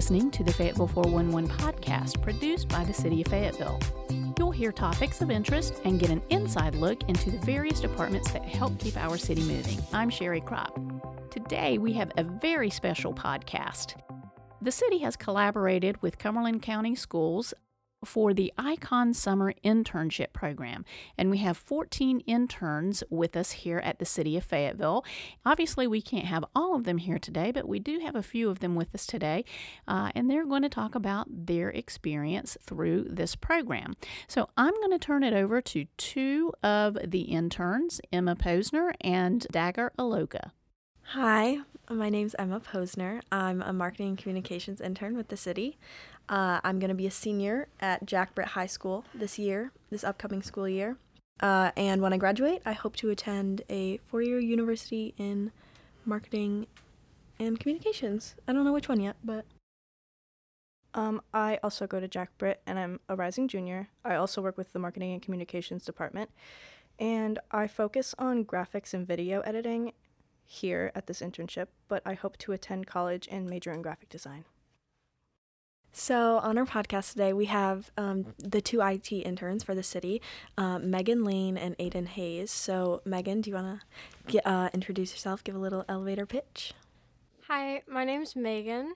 listening to the Fayetteville 411 podcast produced by the City of Fayetteville. You'll hear topics of interest and get an inside look into the various departments that help keep our city moving. I'm Sherry Kropp. Today, we have a very special podcast. The city has collaborated with Cumberland County Schools for the Icon Summer Internship Program. And we have 14 interns with us here at the City of Fayetteville. Obviously, we can't have all of them here today, but we do have a few of them with us today. Uh, and they're going to talk about their experience through this program. So I'm going to turn it over to two of the interns, Emma Posner and Dagger Aloka. Hi, my name's Emma Posner. I'm a marketing and communications intern with the city. Uh, I'm going to be a senior at Jack Britt High School this year, this upcoming school year. Uh, and when I graduate, I hope to attend a four year university in marketing and communications. I don't know which one yet, but. Um, I also go to Jack Britt and I'm a rising junior. I also work with the marketing and communications department. And I focus on graphics and video editing here at this internship, but I hope to attend college and major in graphic design. So, on our podcast today, we have um, the two IT interns for the city, uh, Megan Lane and Aiden Hayes. So, Megan, do you want to uh, introduce yourself, give a little elevator pitch? Hi, my name's Megan,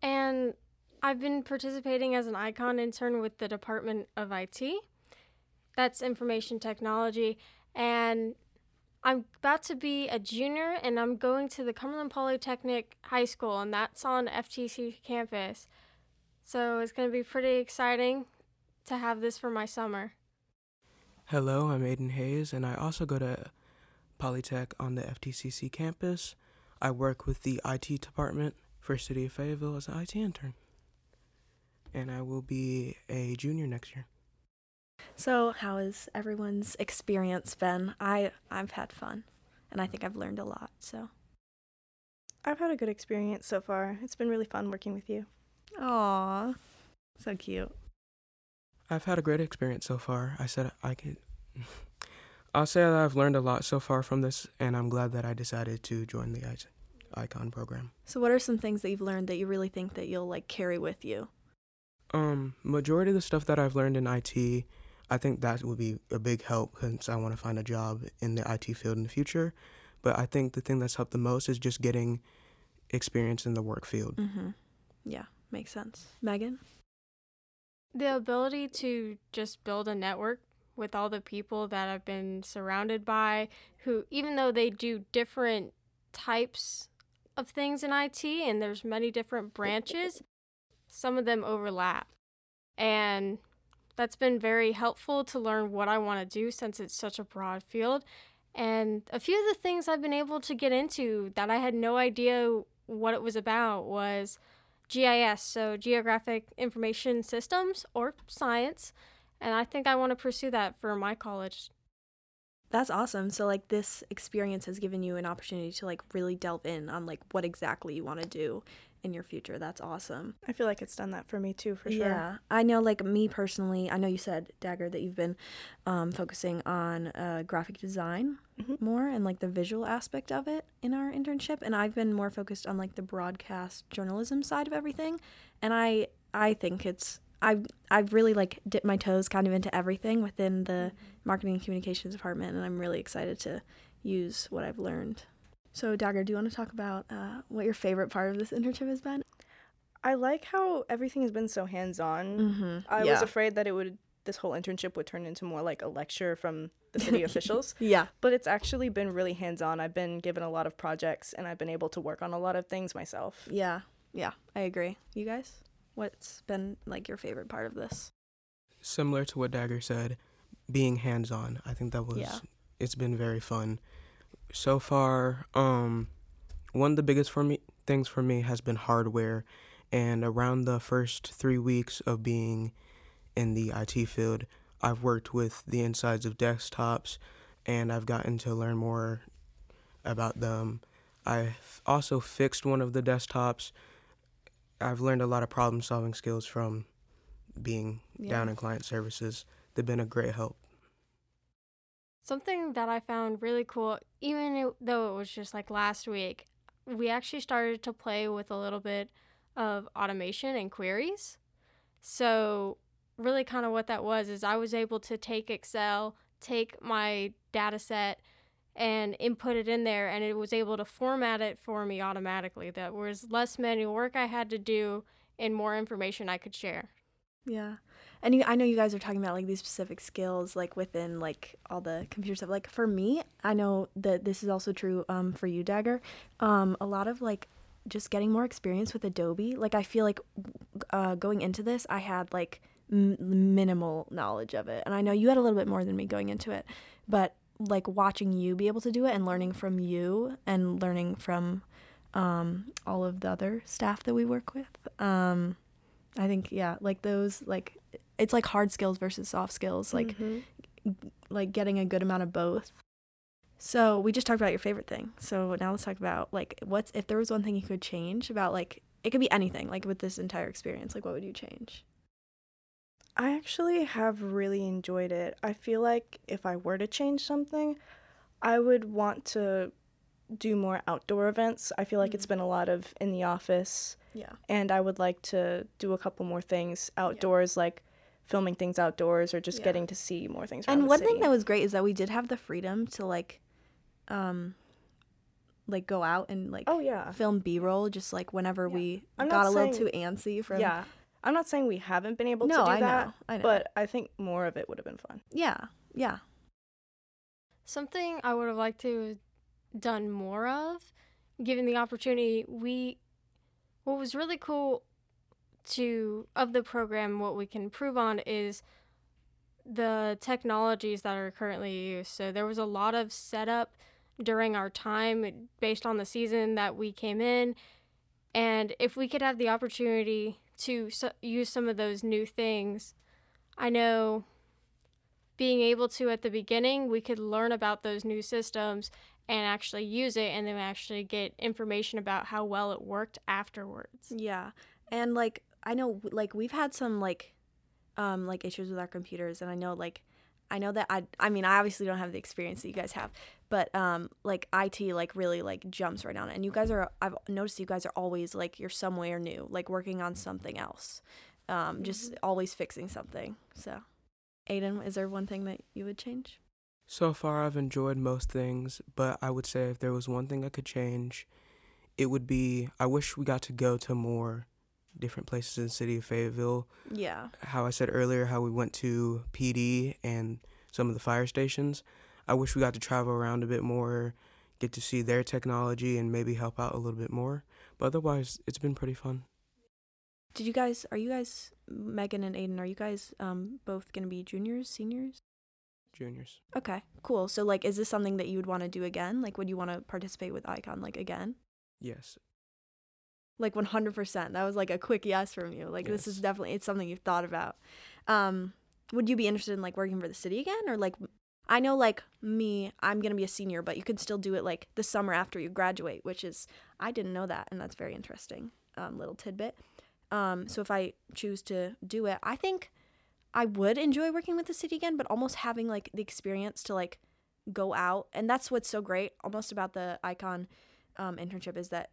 and I've been participating as an icon intern with the Department of IT. That's information technology, and I'm about to be a junior, and I'm going to the Cumberland Polytechnic High School, and that's on FTC campus. So it's going to be pretty exciting to have this for my summer. Hello, I'm Aiden Hayes, and I also go to Polytech on the FTCC campus. I work with the IT department for City of Fayetteville as an IT intern. And I will be a junior next year. So, how has everyone's experience been? I I've had fun, and I think I've learned a lot. So, I've had a good experience so far. It's been really fun working with you. Aw, so cute. I've had a great experience so far. I said I could. I'll say that I've learned a lot so far from this, and I'm glad that I decided to join the Icon program. So, what are some things that you've learned that you really think that you'll like carry with you? Um, majority of the stuff that I've learned in IT, I think that would be a big help since I want to find a job in the IT field in the future. But I think the thing that's helped the most is just getting experience in the work field. Mm-hmm. Yeah. Makes sense. Megan? The ability to just build a network with all the people that I've been surrounded by, who, even though they do different types of things in IT and there's many different branches, some of them overlap. And that's been very helpful to learn what I want to do since it's such a broad field. And a few of the things I've been able to get into that I had no idea what it was about was GIS, so Geographic Information Systems or science. And I think I want to pursue that for my college. That's awesome. So like this experience has given you an opportunity to like really delve in on like what exactly you want to do in your future. That's awesome. I feel like it's done that for me too, for sure. Yeah, I know. Like me personally, I know you said Dagger that you've been um, focusing on uh, graphic design mm-hmm. more and like the visual aspect of it in our internship, and I've been more focused on like the broadcast journalism side of everything. And I I think it's I've I've really like dipped my toes kind of into everything within the mm-hmm. marketing and communications department, and I'm really excited to use what I've learned. So, Dagger, do you want to talk about uh, what your favorite part of this internship has been? I like how everything has been so hands on. Mm-hmm. I yeah. was afraid that it would this whole internship would turn into more like a lecture from the city officials. Yeah. But it's actually been really hands on. I've been given a lot of projects and I've been able to work on a lot of things myself. Yeah. Yeah. I agree. You guys? What's been like your favorite part of this? Similar to what Dagger said, being hands on. I think that was yeah. it's been very fun so far, um, one of the biggest for me things for me has been hardware, and around the first three weeks of being in the IT field, I've worked with the insides of desktops, and I've gotten to learn more about them. I've also fixed one of the desktops. I've learned a lot of problem solving skills from being yeah. down in client services. They've been a great help. Something that I found really cool, even though it was just like last week, we actually started to play with a little bit of automation and queries. So, really, kind of what that was is I was able to take Excel, take my data set, and input it in there, and it was able to format it for me automatically. That was less manual work I had to do and more information I could share. Yeah. And you, I know you guys are talking about like these specific skills like within like all the computer stuff. Like for me, I know that this is also true um, for you, Dagger. Um, a lot of like just getting more experience with Adobe. Like I feel like uh, going into this, I had like m- minimal knowledge of it, and I know you had a little bit more than me going into it. But like watching you be able to do it and learning from you and learning from um, all of the other staff that we work with. Um, I think yeah, like those like it's like hard skills versus soft skills, like Mm-hmm. like getting a good amount of both. So we just talked about your favorite thing. So now let's talk about like what's if there was one thing you could change about like it could be anything like with this entire experience. Like what would you change? I actually have really enjoyed it. I feel like if I were to change something, I would want to do more outdoor events. I feel like it's been a lot of in the office, Yeah. and I would like to do a couple more things outdoors, like filming things outdoors or just Yeah. getting to see more things. And the one thing that was great is that we did have the freedom to like um like go out and like oh yeah, film B-roll just like whenever Yeah. we I'm got not a little saying- too antsy from yeah. I'm not saying we haven't been able No, to do I that, know. I know. but I think more of it would have been fun. yeah. Yeah. Something I would have liked to have done more of, given the opportunity, we what was really cool to of the program what we can improve on is the technologies that are currently used. So there was a lot of setup during our time based on the season that we came in and if we could have the opportunity to use some of those new things, I know being able to at the beginning, we could learn about those new systems and actually use it and then actually get information about how well it worked afterwards. Yeah. And like I know like we've had some like um like issues with our computers and I know like I know that I I mean I obviously don't have the experience that you guys have, but um like IT like really like jumps right on it. And you guys are I've noticed you guys are always like you're somewhere new, like working on something else. Um just always fixing something. So Aiden, is there one thing that you would change? So far, I've enjoyed most things, but I would say if there was one thing I could change, it would be I wish we got to go to more different places in the city of Fayetteville. Yeah. How I said earlier, how we went to PD and some of the fire stations. I wish we got to travel around a bit more, get to see their technology, and maybe help out a little bit more. But otherwise, it's been pretty fun. Did you guys are you guys Megan and Aiden, are you guys um both gonna be juniors, seniors? Juniors. Okay, cool. So like is this something that you would want to do again? Like would you want to participate with Icon like again? Yes. Like 100%. That was like a quick yes from you. Like this is definitely it's something you've thought about. Um would you be interested in like working for the city again or like I know like me, I'm going to be a senior, but you could still do it like the summer after you graduate, which is I didn't know that and that's very interesting. Um little tidbit. Um so if I choose to do it, I think I would enjoy working with the city again, but almost having like the experience to like go out. And that's what's so great almost about the icon um, internship is that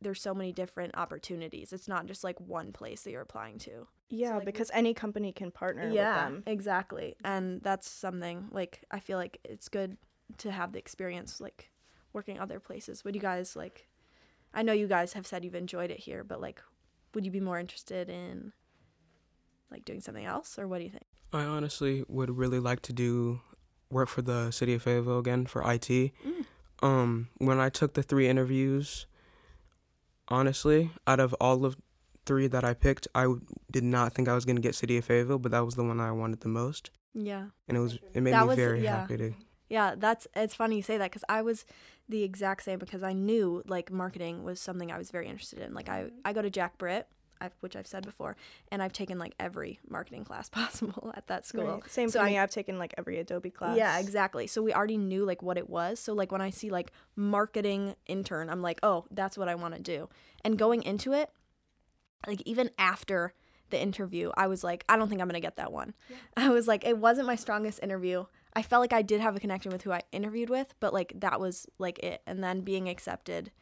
there's so many different opportunities. It's not just like one place that you're applying to. Yeah, like, because any company can partner with them. exactly. And that's something like I feel like it's good to have the experience like working other places. Would you guys like I know you guys have said you've enjoyed it here, but like would you be more interested in like doing something else or what do you think? I honestly would really like to do work for the city of Fayetteville again for IT. Mm. Um, when I took the three interviews, honestly, out of all of three that I picked, I w- did not think I was gonna get city of Fayetteville, but that was the one I wanted the most, Yeah. and it was it made That me was- very yeah. happy to. Yeah, that's it's funny you say that because I was the exact same because I knew like marketing was something I was very interested in. Like I I go to Jack Britt, I've, which I've said before, and I've taken like every marketing class possible at that school. Right. Same So for I- me. I've taken like every Adobe class. Yeah, exactly. So we already knew like what it was. So like when I see like marketing intern, I'm like, oh, that's what I want to do. And going into it, like even after the interview, I was like, I don't think I'm gonna get that one. I was like, it wasn't my strongest interview. I felt like I did have a connection with who I interviewed with, but like that was like it. And then being accepted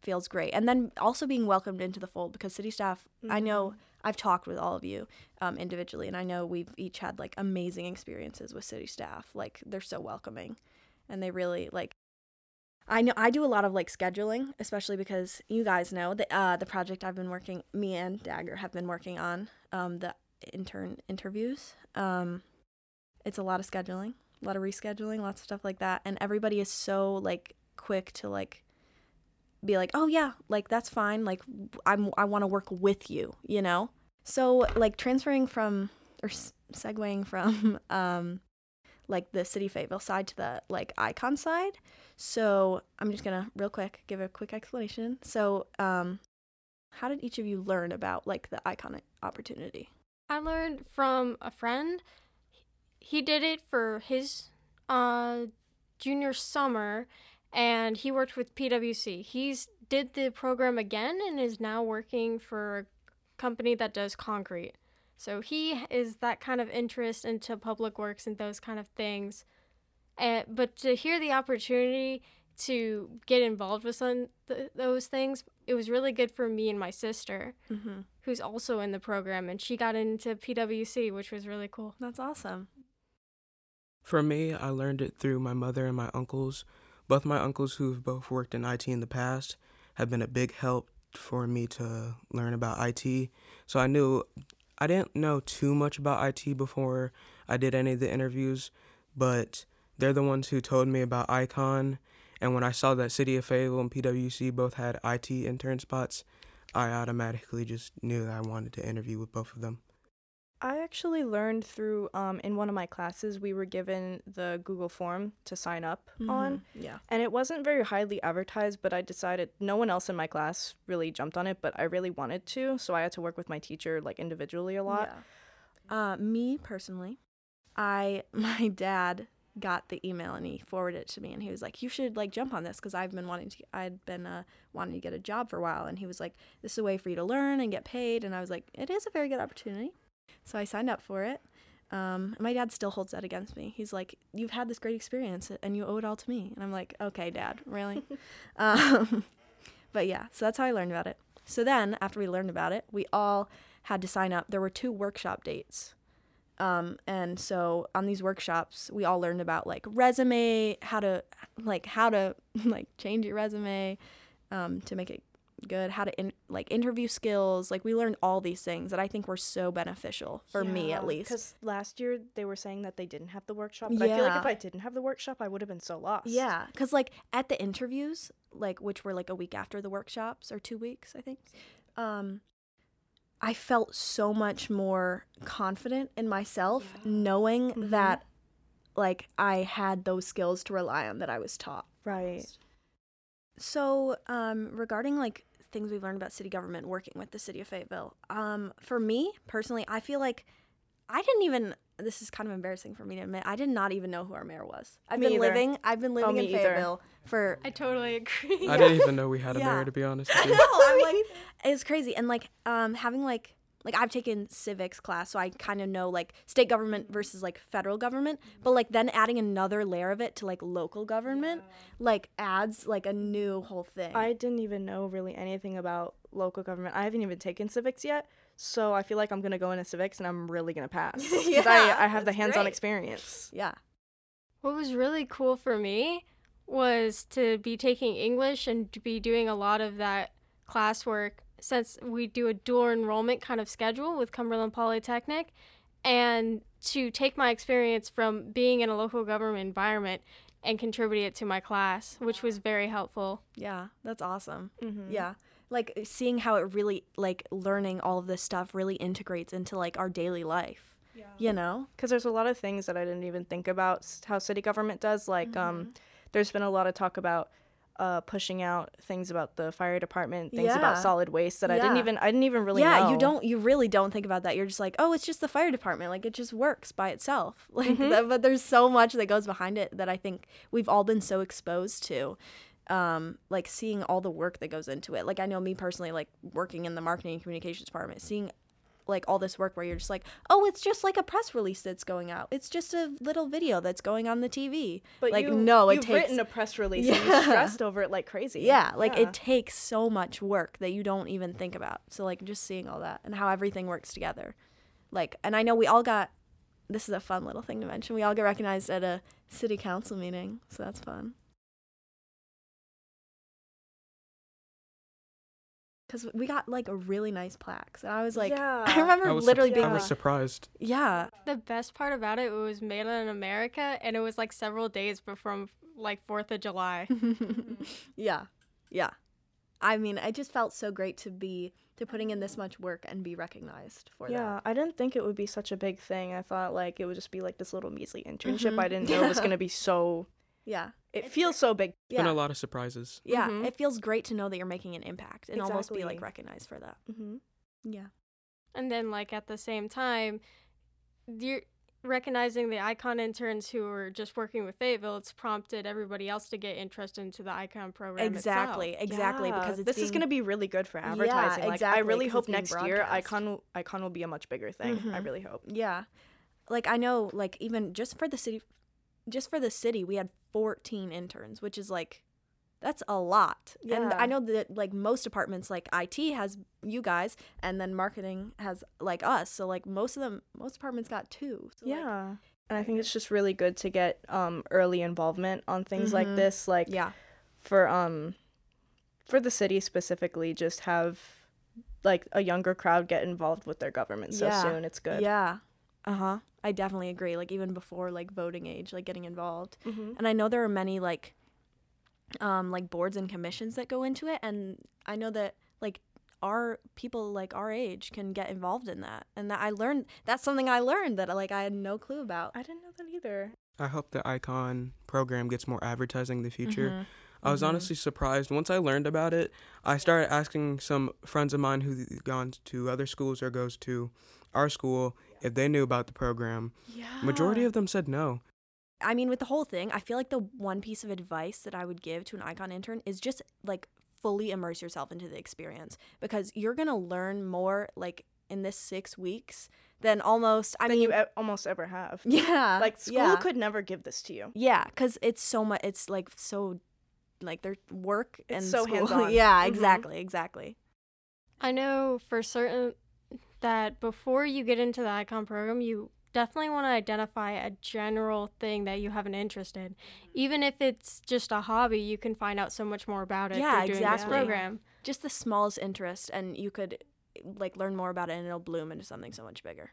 feels great. And then also being welcomed into the fold because city staff, mm-hmm. I know I've talked with all of you um, individually, and I know we've each had like amazing experiences with city staff. Like they're so welcoming, and they really like. I know I do a lot of like scheduling, especially because you guys know that uh, the project I've been working, me and Dagger have been working on um, the intern interviews. Um, it's a lot of scheduling, a lot of rescheduling, lots of stuff like that, and everybody is so like quick to like be like, "Oh yeah, like that's fine. Like I'm I want to work with you," you know? So like transferring from or segueing from um like the city Fayetteville side to the like icon side. So I'm just gonna real quick give a quick explanation. So um how did each of you learn about like the icon opportunity? I learned from a friend. He did it for his uh junior summer and he worked with PwC. He's did the program again and is now working for a company that does concrete. So he is that kind of interest into public works and those kind of things. And but to hear the opportunity to get involved with some th- those things, it was really good for me and my sister, mm-hmm. who's also in the program, and she got into PwC, which was really cool. That's awesome. For me, I learned it through my mother and my uncles both my uncles, who've both worked in IT in the past, have been a big help for me to learn about IT. So I knew I didn't know too much about IT before I did any of the interviews, but they're the ones who told me about Icon. And when I saw that City of Fayetteville and PwC both had IT intern spots, I automatically just knew that I wanted to interview with both of them. I actually learned through um, in one of my classes we were given the Google form to sign up mm-hmm. on. Yeah. And it wasn't very highly advertised, but I decided no one else in my class really jumped on it, but I really wanted to, so I had to work with my teacher like individually a lot. Yeah. Uh, me personally, I my dad got the email and he forwarded it to me and he was like you should like jump on this because i've been wanting to i'd been uh, wanting to get a job for a while and he was like this is a way for you to learn and get paid and i was like it is a very good opportunity so I signed up for it. Um, my dad still holds that against me. He's like, "You've had this great experience, and you owe it all to me." And I'm like, "Okay, Dad, really?" um, but yeah, so that's how I learned about it. So then, after we learned about it, we all had to sign up. There were two workshop dates, um, and so on these workshops, we all learned about like resume, how to like how to like change your resume um, to make it good, how to in, like interview skills. Like we learned all these things that I think were so beneficial for yeah, me at least. Because last year they were saying that they didn't have the workshop, but yeah. I feel like if I didn't have the workshop, I would have been so lost. Yeah, because like at the interviews, like which were like a week after the workshops or two weeks, I think. Um, I felt so much more confident in myself, yeah. knowing mm-hmm. that like I had those skills to rely on that I was taught. Right. So, um, regarding like things we've learned about city government working with the city of Fayetteville. Um, for me personally, I feel like I didn't even. This is kind of embarrassing for me to admit. I did not even know who our mayor was. I've me been either. living. I've been living oh, in Fayetteville either. for. I totally agree. I didn't even know we had a yeah. mayor. To be honest. With you. no, I'm like, it's crazy, and like, um, having like like I've taken civics class, so I kind of know like state government versus like federal government. But like then adding another layer of it to like local government, yeah. like adds like a new whole thing. I didn't even know really anything about local government. I haven't even taken civics yet, so I feel like I'm gonna go into civics and I'm really gonna pass because yeah, I I have the hands-on great. experience. Yeah. What was really cool for me was to be taking English and to be doing a lot of that classwork since we do a dual enrollment kind of schedule with Cumberland Polytechnic, and to take my experience from being in a local government environment and contribute it to my class, which was very helpful. Yeah, that's awesome. Mm-hmm. Yeah. Like seeing how it really like learning all of this stuff really integrates into like our daily life. Yeah. You know? Cuz there's a lot of things that I didn't even think about how city government does like um, mm-hmm. um there's been a lot of talk about uh, pushing out things about the fire department, things yeah. about solid waste that yeah. I didn't even I didn't even really yeah, know. you don't you really don't think about that. You're just like, oh, it's just the fire department. Like it just works by itself. Like, mm-hmm. but there's so much that goes behind it that I think we've all been so exposed to. Um, like seeing all the work that goes into it. Like I know me personally, like working in the marketing and communications department, seeing like all this work where you're just like, oh, it's just like a press release that's going out. It's just a little video that's going on the TV. But like you, no, it you've takes written a press release and Yeah. you stressed over it like crazy. yeah, like Yeah. it takes so much work that you don't even think about. So like just seeing all that and how everything works together. Like and I know we all got this is a fun little thing to mention. We all get recognized at a city council meeting, so that's fun. Cuz we got like a really nice plaques. And I was like Yeah. I remember I was, literally sup- being I was surprised. yeah. The best part about it was made in America, and it was like several days before like Fourth of July. yeah. Yeah. I mean, I just felt so great to be to putting in this much work and be recognized for that. Yeah, I didn't think it would be such a big thing. I thought like it would just be like this little measly internship. Mhm. I didn't know it was gonna be so. Yeah. It feels so big. Yeah. Been a lot of surprises. Yeah, Mhm. it feels great to know that you're making an impact and almost be like recognized for that. Mm-hmm. Yeah. And then, like, at the same time, you're recognizing the icon interns who are just working with Fayetteville, it's prompted everybody else to get interested into the icon program. Exactly, Itself. exactly. Yeah, Because it's this is gonna be really good for advertising. Yeah, like I really hope it's being next year icon will- icon will be a much bigger thing. I Mhm. really hope. Yeah. Like I know like even just for the city just for the city we had 14 interns, which is like that's a lot. And I know that like most departments like IT has you guys and then marketing has like us. So like most of them most departments got two. So, like, yeah, and I think it's just really good to get um early involvement on things like Mhm. this. Like yeah. for um for the city specifically, just have like a younger crowd get involved with their government so Yeah. soon. It's good. Yeah. Uh-huh. I definitely agree. Like even before like voting age, like getting involved. Mm-hmm. And I know there are many like um like boards and commissions that go into it and I know that like our people like our age can get involved in that. And that I learned that's something I learned that like I had no clue about. I didn't know that either. I hope the Icon program gets more advertising in the future. Mhm. I was Mhm. honestly surprised. Once I learned about it, I started asking some friends of mine who've gone to other schools or goes to our school if they knew about the program. Yeah. Majority of them said no. I mean, with the whole thing, I feel like the one piece of advice that I would give to an icon intern is just like fully immerse yourself into the experience because you're gonna learn more like in this six weeks than almost. I than mean, you e- almost ever have. yeah, Like school yeah. could never give this to you. Yeah, because it's so much. It's like so, like their work It's and so hands-on. yeah, Mhm. exactly, exactly. I know for certain that before you get into the icon program, you definitely want to identify a general thing that you have an interest in. Even if it's just a hobby, you can find out so much more about it Yeah, through doing this exactly. program. Just the smallest interest, and you could like learn more about it, and it'll bloom into something so much bigger.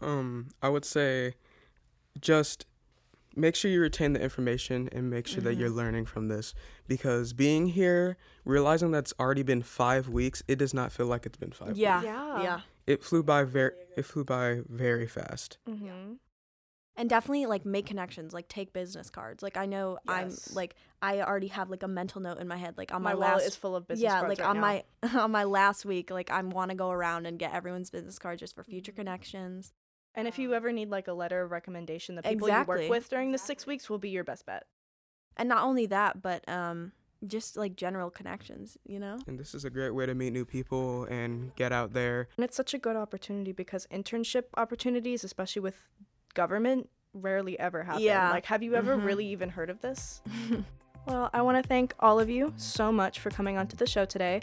Um, I would say just make sure you retain the information and make sure that you're Mhm. learning from this because being here, realizing that's already been 5 weeks, it does not feel like it's been 5 Yeah, weeks. Yeah. yeah, It flew by very it flew by very fast. Mm-hmm. and definitely like make connections. Like take business cards. Like I know Yes. I'm like I already have like a mental note in my head. Like on my my, wallet last is full of business yeah, cards like right on now. my on my last week, like I want to go around and get everyone's business card just for future connections. And if you ever need like a letter of recommendation, the people Exactly. you work with during the six weeks will be your best bet. And not only that, but um, just like general connections. You know. And this is a great way to meet new people and get out there. And it's such a good opportunity because internship opportunities, especially with government, rarely ever happen. Yeah. Like, have you ever Mhm. really even heard of this? Well, I want to thank all of you so much for coming onto the show today.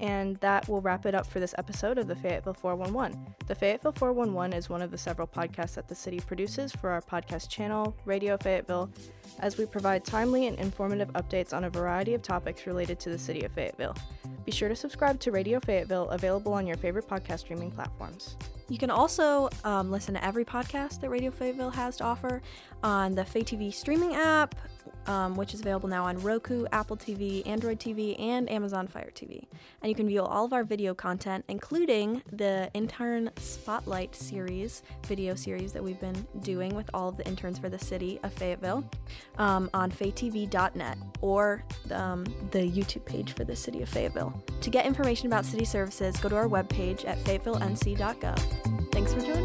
And that will wrap it up for this episode of the Fayetteville 411. The Fayetteville 411 is one of the several podcasts that the city produces for our podcast channel, Radio Fayetteville, as we provide timely and informative updates on a variety of topics related to the city of Fayetteville. Be sure to subscribe to Radio Fayetteville, available on your favorite podcast streaming platforms. You can also um, listen to every podcast that Radio Fayetteville has to offer on the Fay TV streaming app, um, which is available now on Roku, Apple TV, Android TV, and Amazon Fire TV. And you can view all of our video content, including the Intern Spotlight series, video series that we've been doing with all of the interns for the city of Fayetteville, um, on faytv.net or um, the YouTube page for the city of Fayetteville. To get information about city services, go to our webpage at fayetteville.nc.gov. Thanks for joining